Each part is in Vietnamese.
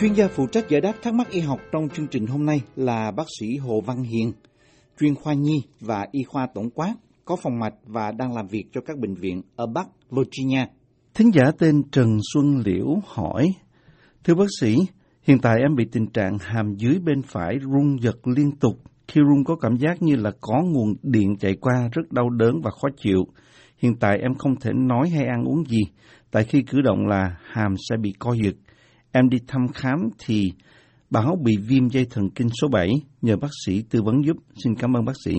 Chuyên gia phụ trách giải đáp thắc mắc y học trong chương trình hôm nay là bác sĩ Hồ Văn Hiền, chuyên khoa nhi và y khoa tổng quát, có phòng mạch và đang làm việc cho các bệnh viện ở Bắc Virginia. Thính giả tên Trần Xuân Liễu hỏi, Thưa bác sĩ, hiện tại em bị tình trạng hàm dưới bên phải rung giật liên tục. Khi rung có cảm giác như là có nguồn điện chạy qua rất đau đớn và khó chịu. Hiện tại em không thể nói hay ăn uống gì, tại khi cử động là hàm sẽ bị co giật. Em đi thăm khám thì báo bị viêm dây thần kinh số 7, nhờ bác sĩ tư vấn giúp. Xin cảm ơn bác sĩ.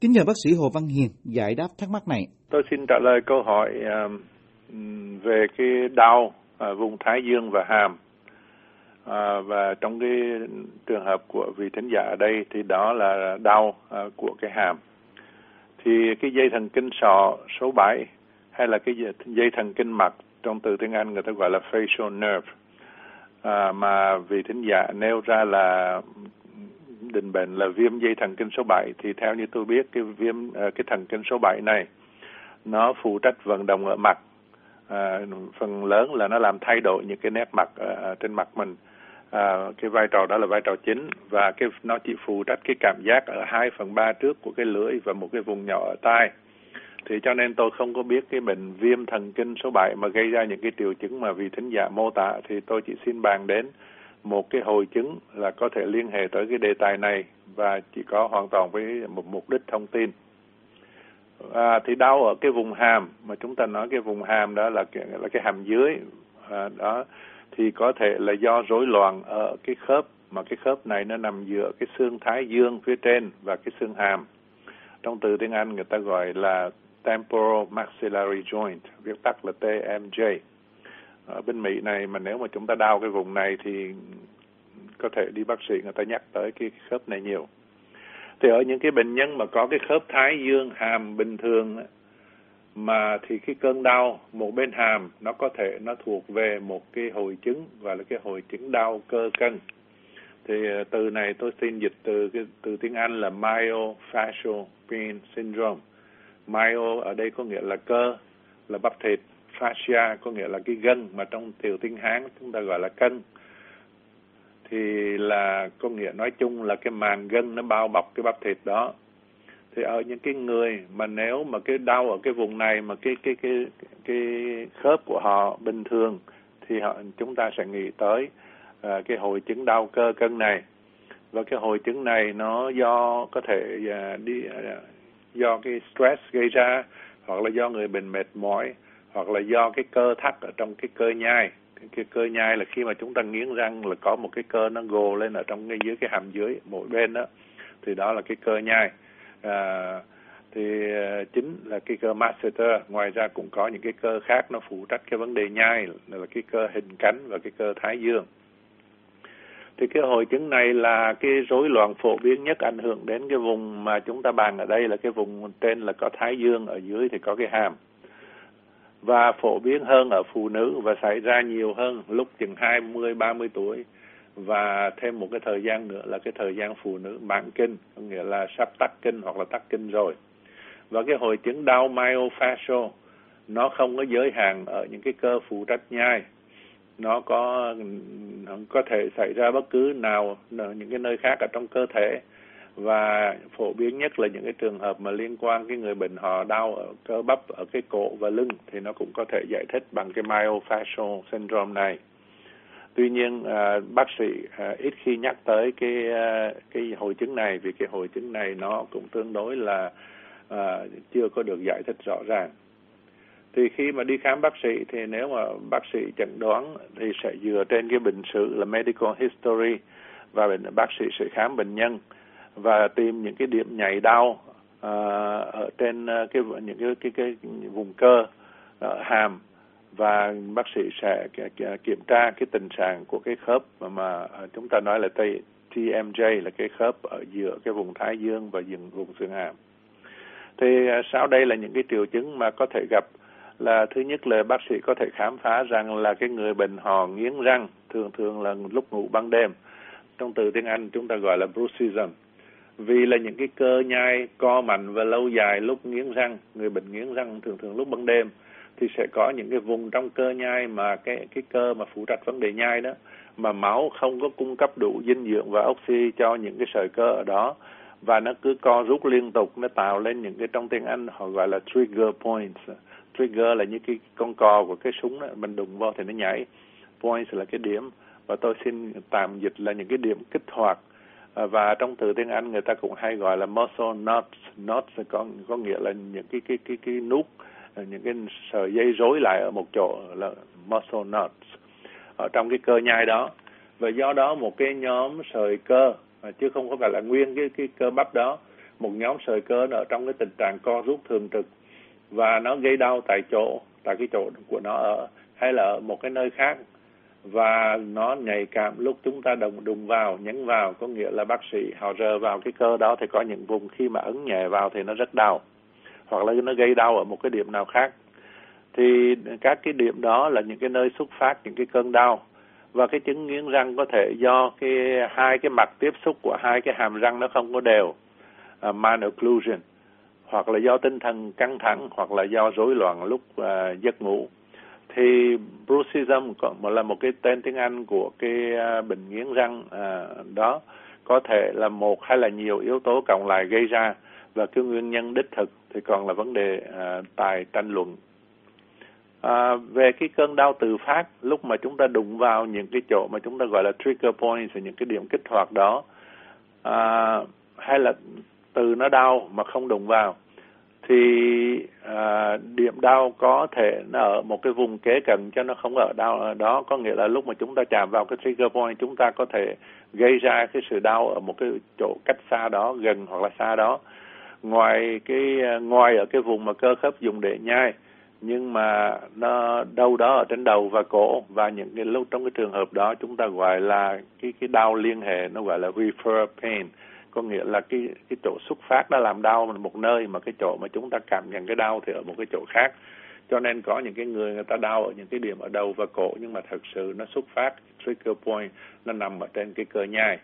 Kính nhờ bác sĩ Hồ Văn Hiền giải đáp thắc mắc này. Tôi xin trả lời câu hỏi uh, về cái đau uh, vùng thái dương và hàm. À, và trong cái trường hợp của vị thính giả ở đây thì đó là đau à, của cái hàm. Thì cái dây thần kinh sọ số 7 hay là cái dây thần kinh mặt trong từ tiếng Anh người ta gọi là facial nerve à, mà vị thính giả nêu ra là định bệnh là viêm dây thần kinh số 7 thì theo như tôi biết cái viêm à, cái thần kinh số 7 này nó phụ trách vận động ở mặt. À, phần lớn là nó làm thay đổi những cái nét mặt ở trên mặt mình. À, cái vai trò đó là vai trò chính và cái nó chỉ phụ trách cái cảm giác ở hai phần ba trước của cái lưỡi và một cái vùng nhỏ ở tai thì cho nên tôi không có biết cái bệnh viêm thần kinh số 7 mà gây ra những cái triệu chứng mà vị thính giả mô tả thì tôi chỉ xin bàn đến một cái hội chứng là có thể liên hệ tới cái đề tài này và chỉ có hoàn toàn với một mục đích thông tin. À, thì đau ở cái vùng hàm mà chúng ta nói cái vùng hàm đó là cái, là cái hàm dưới à, đó thì có thể là do rối loạn ở cái khớp mà cái khớp này nó nằm giữa cái xương thái dương phía trên và cái xương hàm trong từ tiếng Anh người ta gọi là temporal maxillary joint, viết tắt là TMJ. Ở bên Mỹ này mà nếu mà chúng ta đau cái vùng này thì có thể đi bác sĩ người ta nhắc tới cái khớp này nhiều. Thì ở những cái bệnh nhân mà có cái khớp thái dương hàm bình thường mà thì cái cơn đau một bên hàm nó có thể nó thuộc về một cái hội chứng gọi là cái hội chứng đau cơ cân thì ờ, từ này tôi xin dịch từ cái từ tiếng Anh là myofascial pain syndrome myo ở đây có nghĩa là cơ là bắp thịt. Fascia có nghĩa là cái gân mà trong tiểu tiếng Hán chúng ta gọi là cân. Thì là có nghĩa nói chung là cái màng gân nó bao bọc cái bắp thịt đó. Thì ở những cái người mà nếu mà cái đau ở cái vùng này mà cái cái cái cái khớp của họ bình thường thì họ chúng ta sẽ nghĩ tới uh, cái hội chứng đau cơ cân này. Và cái hội chứng này nó do có thể uh, đi uh, do cái stress gây ra hoặc là do người bệnh mệt mỏi hoặc là do cái cơ thắt ở trong cái cơ nhai. Cái, cái cơ nhai là khi mà chúng ta nghiến răng là có một cái cơ nó gồ lên ở trong cái dưới cái hàm dưới mỗi bên đó. Thì đó là cái cơ nhai. À, thì à, chính là cái cơ masseter. Ngoài ra cũng có những cái cơ khác nó phụ trách cái vấn đề nhai là cái cơ hình cánh và cái cơ thái dương thì cái hội chứng này là cái rối loạn phổ biến nhất ảnh hưởng đến cái vùng mà chúng ta bàn ở đây là cái vùng trên là có thái dương, ở dưới thì có cái hàm. Và phổ biến hơn ở phụ nữ và xảy ra nhiều hơn lúc chừng 20 30 tuổi và thêm một cái thời gian nữa là cái thời gian phụ nữ mãn kinh, có nghĩa là sắp tắc kinh hoặc là tắc kinh rồi. Và cái hội chứng đau myofascial, nó không có giới hạn ở những cái cơ phụ trách nhai nó có có thể xảy ra bất cứ nào những cái nơi khác ở trong cơ thể. Và phổ biến nhất là những cái trường hợp mà liên quan cái người bệnh họ đau ở cơ bắp ở cái cổ và lưng thì nó cũng có thể giải thích bằng cái myofascial syndrome này. Tuy nhiên à, bác sĩ à, ít khi nhắc tới cái à, cái hội chứng này vì cái hội chứng này nó cũng tương đối là à, chưa có được giải thích rõ ràng thì khi mà đi khám bác sĩ thì nếu mà bác sĩ chẩn đoán thì sẽ dựa trên cái bệnh sử là medical history và bệnh bác sĩ sẽ khám bệnh nhân và tìm những cái điểm nhảy đau uh, ở trên uh, cái những cái cái cái vùng cơ uh, hàm và bác sĩ sẽ kiểm tra cái tình trạng của cái khớp mà, mà chúng ta nói là TMJ là cái khớp ở giữa cái vùng thái dương và vùng vùng xương hàm. Thì sau đây là những cái triệu chứng mà có thể gặp là thứ nhất là bác sĩ có thể khám phá rằng là cái người bệnh họ nghiến răng, thường thường là lúc ngủ ban đêm. Trong từ tiếng Anh chúng ta gọi là bruxism vì là những cái cơ nhai co mạnh và lâu dài lúc nghiến răng, người bệnh nghiến răng thường thường lúc ban đêm, thì sẽ có những cái vùng trong cơ nhai mà cái cái cơ mà phụ trách vấn đề nhai đó, mà máu không có cung cấp đủ dinh dưỡng và oxy cho những cái sợi cơ ở đó và nó cứ co rút liên tục, nó tạo lên những cái trong tiếng Anh họ gọi là trigger points. Trigger là những cái con cò của cái súng đó, mình đụng vô thì nó nhảy. Points là cái điểm. Và tôi xin tạm dịch là những cái điểm kích hoạt. Và trong từ tiếng Anh người ta cũng hay gọi là muscle knots knots có có nghĩa là những cái cái cái cái nút, những cái sợi dây rối lại ở một chỗ là muscle knots ở trong cái cơ nhai đó. Và do đó một cái nhóm sợi cơ Ờ, chứ không có phải là nguyên cái cái cơ bắp đó. Một nhóm sợi cơ ở trong cái tình trạng co rút thường trực và nó gây đau tại chỗ, tại cái chỗ của nó ở, hay là ở một cái nơi khác. Và nó nhạy cảm lúc chúng ta đồng đụng vào, nhấn vào, có nghĩa là bác sĩ họ rờ vào cái cơ đó thì có những vùng khi mà ấn nhẹ vào thì nó rất đau, hoặc là nó gây đau ở một cái điểm nào khác. Thì các cái điểm đó là những cái nơi xuất phát, những cái cơn đau và cái chứng nghiến răng có thể do cái hai cái mặt tiếp xúc của hai cái hàm răng nó không có đều à, uh, malocclusion hoặc là do tinh thần căng thẳng hoặc là do rối loạn lúc uh, giấc ngủ. Thì bruxism là một cái tên tiếng Anh của cái uh, bệnh nghiến răng uh, đó có thể là một hay là nhiều yếu tố cộng lại gây ra. Và cái nguyên nhân đích thực thì còn là vấn đề uh, tài tranh luận. À, về cái cơn đau tự phát lúc mà chúng ta đụng vào những cái chỗ mà chúng ta gọi là trigger points những cái điểm kích hoạt đó à, hay là từ nó đau mà không đụng vào thì à, điểm đau có thể nó ở một cái vùng kế cận cho nó không ở đau ở đó. Có nghĩa là lúc mà chúng ta chạm vào cái trigger point chúng ta có thể gây ra cái sự đau ở một cái chỗ cách xa đó gần hoặc là xa đó. Ngoài cái à, ngoài ở cái vùng mà cơ khớp dùng để nhai nhưng mà nó đâu đó ở trên đầu và cổ và những cái lúc trong cái trường hợp đó chúng ta gọi là cái cái đau liên hệ, nó gọi là refer pain. Có nghĩa là cái cái chỗ xuất phát nó làm đau một nơi mà cái chỗ mà chúng ta cảm nhận cái đau thì ở một cái chỗ khác. Cho nên có những cái người người ta đau ở những cái điểm ở đầu và cổ nhưng mà thật sự nó xuất phát trigger point, nó nằm ở trên cái cơ nhai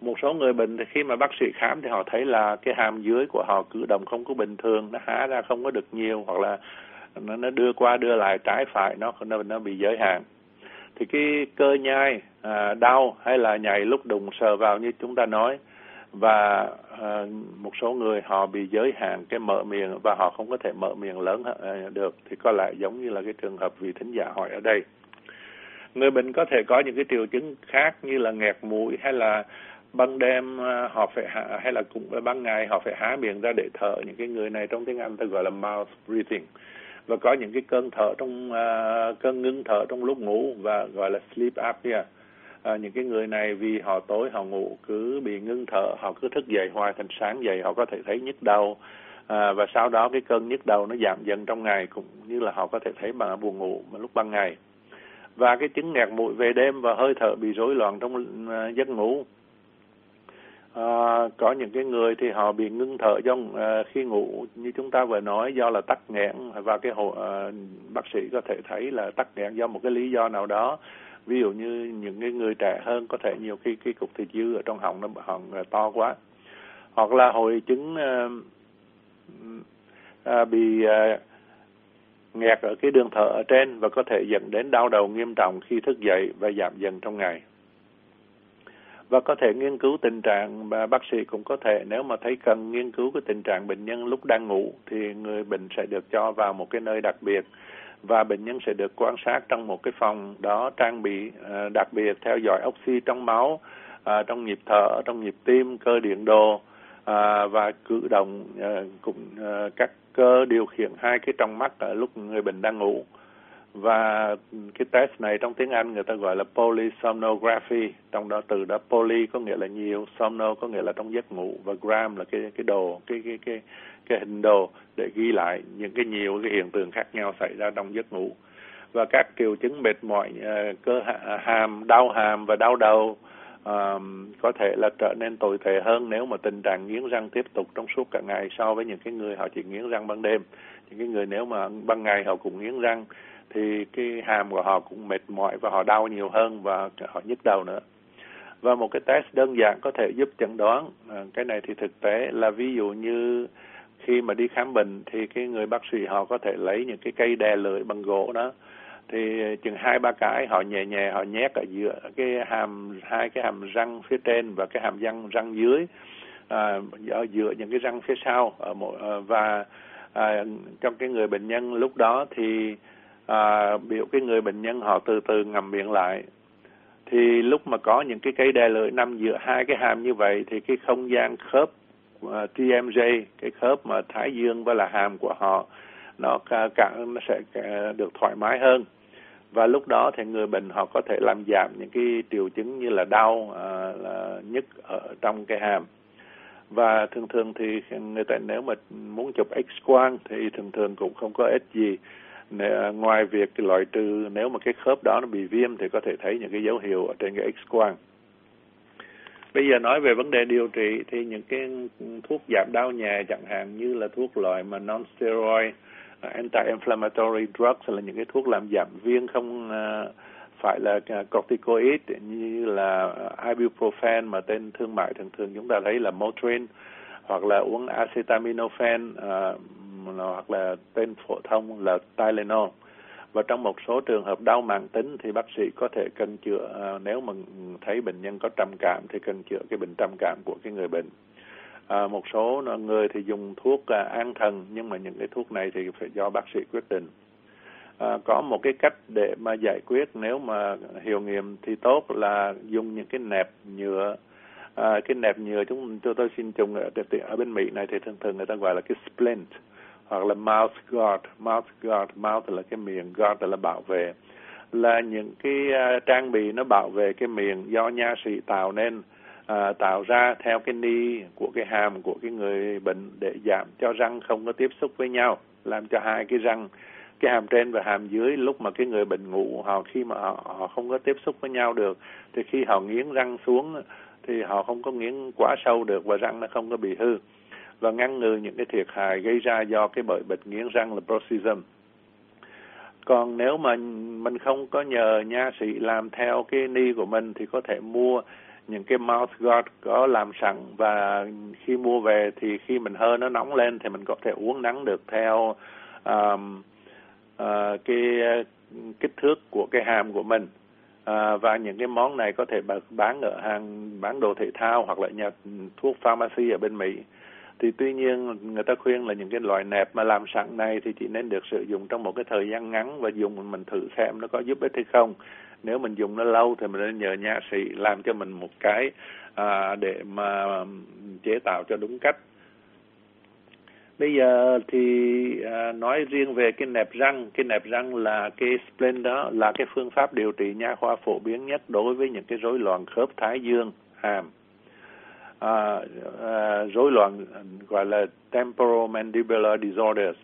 một số người bệnh thì khi mà bác sĩ khám thì họ thấy là cái hàm dưới của họ cử động không có bình thường nó há ra không có được nhiều hoặc là nó, nó đưa qua đưa lại trái phải nó nó nó bị giới hạn. Thì cái cơ nhai à, đau hay là nhảy lúc đụng sờ vào như chúng ta nói và à, một số người họ bị giới hạn cái mở miệng và họ không có thể mở miệng lớn à, được thì có lại giống như là cái trường hợp vị thính giả hỏi ở đây. Người bệnh có thể có những cái triệu chứng khác như là nghẹt mũi hay là ban đêm à, họ phải hạ, hay là cũng ban ngày họ phải há miệng ra để thở. Những cái người này trong tiếng Anh ta gọi là mouth breathing. Và có những cái cơn thở trong uh, cơn ngưng thở trong lúc ngủ và gọi là sleep apnea. À, những cái người này vì họ tối họ ngủ cứ bị ngưng thở họ cứ thức dậy hoài thành sáng dậy họ có thể thấy nhức đầu. À, và sau đó cái cơn nhức đầu nó giảm dần trong ngày cũng như là họ có thể thấy bằng buồn ngủ mà lúc ban ngày. Và cái chứng nghẹt mũi về đêm và hơi thở bị rối loạn trong uh, giấc ngủ. À, có những cái người thì họ bị ngưng thở do à, khi ngủ. Như chúng ta vừa nói do là tắc nghẽn và cái hộ à, bác sĩ có thể thấy là tắc nghẽn do một cái lý do nào đó. Ví dụ như những cái người trẻ hơn có thể nhiều khi cái cục thịt dư ở trong họng nó họng à, to quá. Hoặc là hội chứng à, à, bị à, nghẹt ở cái đường thở ở trên và có thể dẫn đến đau đầu nghiêm trọng khi thức dậy và giảm dần trong ngày và có thể nghiên cứu tình trạng và bác sĩ cũng có thể, nếu mà thấy cần nghiên cứu cái tình trạng bệnh nhân lúc đang ngủ, thì người bệnh sẽ được cho vào một cái nơi đặc biệt. Và bệnh nhân sẽ được quan sát trong một cái phòng đó trang bị à, đặc biệt theo dõi oxy trong máu à, trong nhịp thở, trong nhịp tim, cơ điện đồ à, và cử động cũng các cơ điều khiển hai cái trong mắt ở lúc người bệnh đang ngủ và cái test này trong tiếng Anh người ta gọi là polysomnography. Trong đó từ đó poly có nghĩa là nhiều somno có nghĩa là trong giấc ngủ và gram là cái cái đồ cái cái cái cái hình đồ để ghi lại những cái nhiều cái hiện tượng khác nhau xảy ra trong giấc ngủ. Và các triệu chứng mệt mỏi ờ, cơ hàm đau hàm và đau đầu um, có thể là trở nên tồi tệ hơn nếu mà tình trạng nghiến răng tiếp tục trong suốt cả ngày so với những cái người họ chỉ nghiến răng ban đêm. Những cái người nếu mà ban ngày họ cũng nghiến răng thì cái hàm của họ cũng mệt mỏi và họ đau nhiều hơn và họ nhức đầu nữa. Và một cái test đơn giản có thể giúp chẩn đoán à, cái này thì thực tế là ví dụ như khi mà đi khám bệnh thì cái người bác sĩ họ có thể lấy những cái cây đè lưỡi bằng gỗ đó. Thì chừng hai ba cái họ nhẹ nhẹ họ nhét ở giữa cái hàm hai cái hàm răng phía trên và cái hàm răng răng dưới à, ở giữa những cái răng phía sau ở một à, và à, trong cái người bệnh nhân lúc đó thì à, biểu cái người bệnh nhân họ từ từ ngầm miệng lại. Thì lúc mà có những cái cây đè lưỡi nằm giữa hai cái hàm như vậy thì cái không gian khớp à, uh, TMJ cái khớp mà thái dương và là hàm của họ nó cả nó sẽ à, được thoải mái hơn. Và lúc đó thì người bệnh họ có thể làm giảm những cái triệu chứng như là đau à, là nhức ở trong cái hàm. Và thường thường thì người ta nếu mà muốn chụp x quang thì thường thường cũng không có ích gì ngoài việc loại trừ, nếu mà cái khớp đó nó bị viêm thì có thể thấy những cái dấu hiệu ở trên cái x quang. Bây giờ nói về vấn đề điều trị thì những cái thuốc giảm đau nhẹ chẳng hạn như là thuốc loại mà non steroid anti-inflammatory drugs là những cái thuốc làm giảm viêm không à, phải là à, corticoid như là ibuprofen mà tên thương mại thường thường chúng ta thấy là Motrin hoặc là uống acetaminophen à, là hoặc là tên phổ thông là Tylenol. Và trong một số trường hợp đau mạng tính thì bác sĩ có thể cần chữa à, nếu mà thấy bệnh nhân có trầm cảm thì cần chữa cái bệnh trầm cảm của cái người bệnh. À, một số người thì dùng thuốc à, an thần nhưng mà những cái thuốc này thì phải do bác sĩ quyết định. À, có một cái cách để mà giải quyết nếu mà hiệu nghiệm thì tốt là dùng những cái nẹp nhựa. À, cái nẹp nhựa chúng tôi tôi xin dùng ở, ở bên Mỹ này thì thường thường người ta gọi là cái splint hoặc là mouth guard. Mouth guard mouth là cái miệng guard là bảo vệ. Là những cái uh, trang bị nó bảo vệ cái miệng do nha sĩ tạo nên à, tạo ra theo cái ni của cái hàm của cái người bệnh để giảm cho răng không có tiếp xúc với nhau làm cho hai cái răng cái hàm trên và hàm dưới lúc mà cái người bệnh ngủ họ khi mà họ, họ không có tiếp xúc với nhau được thì khi họ nghiến răng xuống thì họ không có nghiến quá sâu được và răng nó không có bị hư và ngăn ngừa những cái thiệt hại gây ra do cái bởi bệnh nghiến răng là bruxism. Còn nếu mà mình không có nhờ nha sĩ làm theo cái ni của mình thì có thể mua những cái mouth guard có làm sẵn và khi mua về thì khi mình hơi nó nóng lên thì mình có thể uống nắng được theo um, uh, cái kích thước của cái hàm của mình. À, và những cái món này có thể bán ở hàng bán đồ thể thao hoặc là nhà thuốc pharmacy ở bên Mỹ thì tuy nhiên người ta khuyên là những cái loại nẹp mà làm sẵn này thì chỉ nên được sử dụng trong một cái thời gian ngắn và dùng mình thử xem nó có giúp ích hay không. Nếu mình dùng nó lâu thì mình nên nhờ nha sĩ làm cho mình một cái à, để mà chế tạo cho đúng cách. Bây giờ thì à, nói riêng về cái nẹp răng. Cái nẹp răng là cái splint đó là cái phương pháp điều trị nha khoa phổ biến nhất đối với những cái rối loạn khớp thái dương hàm. À, à, rối loạn gọi là temporomandibular disorders.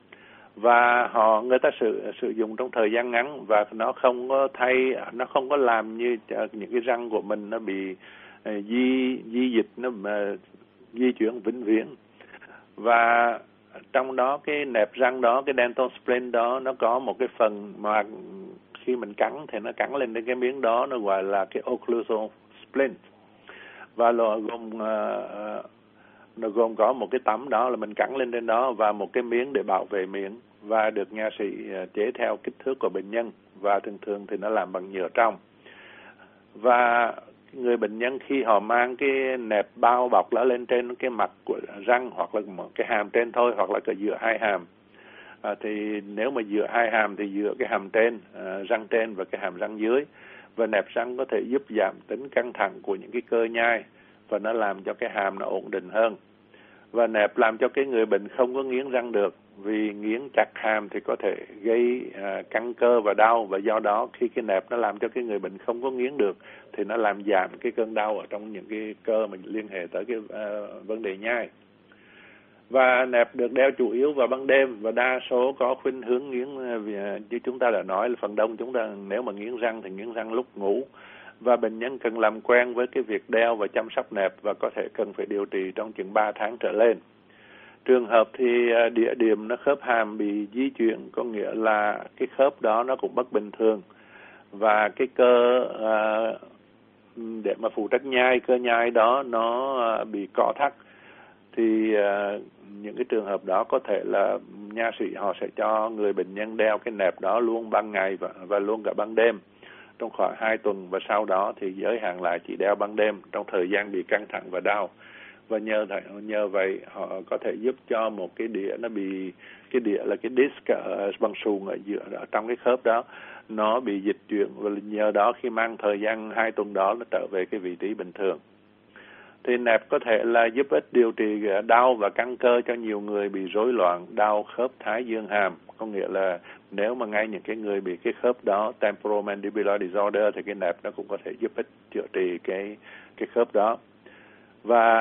Và họ người ta sử sử dụng trong thời gian ngắn và nó không có thay nó không có làm như những cái răng của mình nó bị uh, di di dịch nó di chuyển vĩnh viễn. Và trong đó cái nẹp răng đó cái dental splint đó nó có một cái phần mà khi mình cắn thì nó cắn lên đến cái miếng đó nó gọi là cái occlusal splint và nó gồm uh, nó gồm có một cái tấm đó là mình cắn lên trên đó và một cái miếng để bảo vệ miệng. Và được nha sĩ ờ, chế theo kích thước của bệnh nhân. Và thường thường thì nó làm bằng nhựa trong. Và người bệnh nhân khi họ mang cái nẹp bao bọc đó lên trên cái mặt của răng hoặc là một cái hàm trên thôi hoặc là cái giữa hai hàm. À, thì nếu mà giữa hai hàm thì giữa cái hàm trên à, răng trên và cái hàm răng dưới và nẹp răng có thể giúp giảm tính căng thẳng của những cái cơ nhai và nó làm cho cái hàm nó ổn định hơn. Và nẹp làm cho cái người bệnh không có nghiến răng được vì nghiến chặt hàm thì có thể gây à, căng cơ và đau. Và do đó khi cái nẹp nó làm cho cái người bệnh không có nghiến được thì nó làm giảm cái cơn đau ở trong những cái cơ mình liên hệ tới cái à, vấn đề nhai và nẹp được đeo chủ yếu vào ban đêm. Và đa số có khuynh hướng nghiến à, như chúng ta đã nói là phần đông chúng ta nếu mà nghiến răng thì nghiến răng lúc ngủ. Và bệnh nhân cần làm quen với cái việc đeo và chăm sóc nẹp và có thể cần phải điều trị trong chừng 3 tháng trở lên. Trường hợp thì à, địa điểm nó khớp hàm bị di chuyển, có nghĩa là cái khớp đó nó cũng bất bình thường. Và cái cơ à, để mà phụ trách nhai, cơ nhai đó nó bị cọ thắt thì uh, những cái trường hợp đó có thể là nha sĩ họ sẽ cho người bệnh nhân đeo cái nẹp đó luôn ban ngày và và luôn cả ban đêm. Trong khoảng 2 tuần và sau đó thì giới hạn lại chỉ đeo ban đêm trong thời gian bị căng thẳng và đau. Và nhờ nhờ vậy họ có thể giúp cho một cái đĩa nó bị cái đĩa là cái disc ở bằng sùn ở giữa ở trong cái khớp đó nó bị dịch chuyển và nhờ đó khi mang thời gian hai tuần đó nó trở về cái vị trí bình thường thì nẹp có thể là giúp ích điều trị à, đau và căng cơ cho nhiều người bị rối loạn đau khớp thái dương hàm. Có nghĩa là nếu mà ngay những cái người bị cái khớp đó temporomandibular disorder thì cái nẹp nó cũng có thể giúp ích chữa trị cái cái khớp đó. Và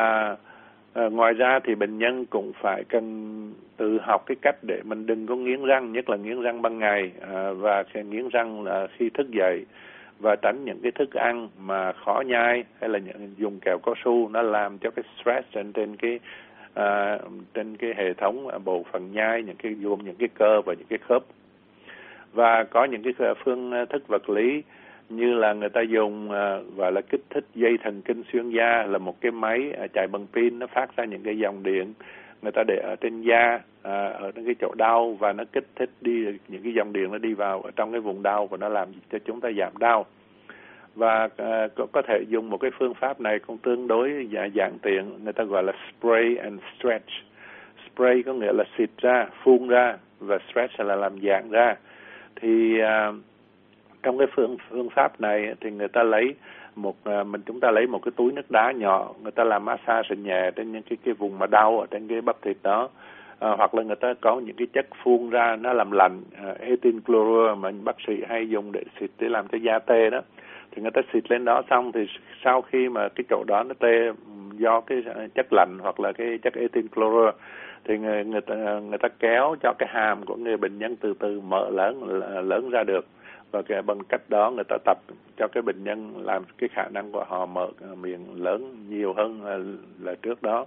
à, ngoài ra thì bệnh nhân cũng phải cần tự học cái cách để mình đừng có nghiến răng nhất là nghiến răng ban ngày à, và nghiến răng là khi thức dậy và tránh những cái thức ăn mà khó nhai hay là những dùng kẹo cao su nó làm cho cái stress trên trên cái à, trên cái hệ thống bộ phận nhai những cái gồm những cái cơ và những cái khớp. Và có những cái phương thức vật lý như là người ta dùng uh, gọi là kích thích dây thần kinh xuyên da là một cái máy à, chạy bằng pin nó phát ra những cái dòng điện người ta để ở trên da à, ở những cái chỗ đau và nó kích thích đi những cái dòng điện nó đi vào ở trong cái vùng đau và nó làm cho chúng ta giảm đau. Và à, có, có thể dùng một cái phương pháp này cũng tương đối dạng tiện người ta gọi là spray and stretch. Spray có nghĩa là xịt ra phun ra và stretch là làm dạng ra. Thì à, trong cái phương phương pháp này thì người ta lấy một à, mình chúng ta lấy một cái túi nước đá nhỏ người ta làm massage nhẹ trên những cái cái vùng mà đau ở trên cái bắp thịt đó. À, hoặc là người ta có những cái chất phun ra nó làm lạnh uh, ethyl chlorua mà bác sĩ hay dùng để xịt để làm cho da tê đó. Thì người ta xịt lên đó xong thì sau khi mà cái chỗ đó nó tê do cái à, chất lạnh hoặc là cái chất ethyl chlorua thì người người ta người ta kéo cho cái hàm của người bệnh nhân từ từ mở lớn lớn ra được và cái bằng cách đó người ta tập cho cái bệnh nhân làm cái khả năng của họ mở miệng lớn nhiều hơn là, là trước đó.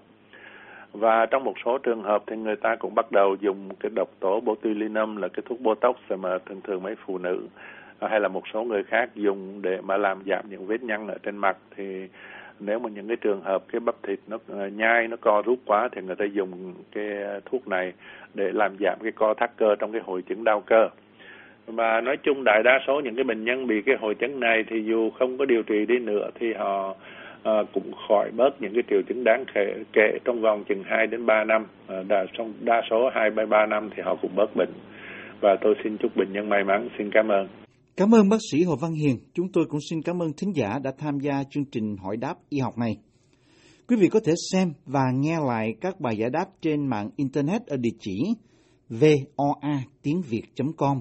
Và trong một số trường hợp thì người ta cũng bắt đầu dùng cái độc tố botulinum là cái thuốc botox mà thường thường mấy phụ nữ hay là một số người khác dùng để mà làm giảm những vết nhăn ở trên mặt. Thì nếu mà những cái trường hợp cái bắp thịt nó ờ, nhai nó co rút quá thì người ta dùng cái thuốc này để làm giảm cái co thắt cơ trong cái hội chứng đau cơ và nói chung đại đa số những cái bệnh nhân bị cái hội chứng này thì dù không có điều trị đi nữa thì họ à, cũng khỏi bớt những cái triệu chứng đáng kể, kể trong vòng chừng 2 đến 3 năm à, đa, trong đa số 2 3 năm thì họ cũng bớt bệnh và tôi xin chúc bệnh nhân may mắn xin cảm ơn Cảm ơn bác sĩ Hồ Văn Hiền. Chúng tôi cũng xin cảm ơn thính giả đã tham gia chương trình hỏi đáp y học này. Quý vị có thể xem và nghe lại các bài giải đáp trên mạng Internet ở địa chỉ voa tiếng việt.com.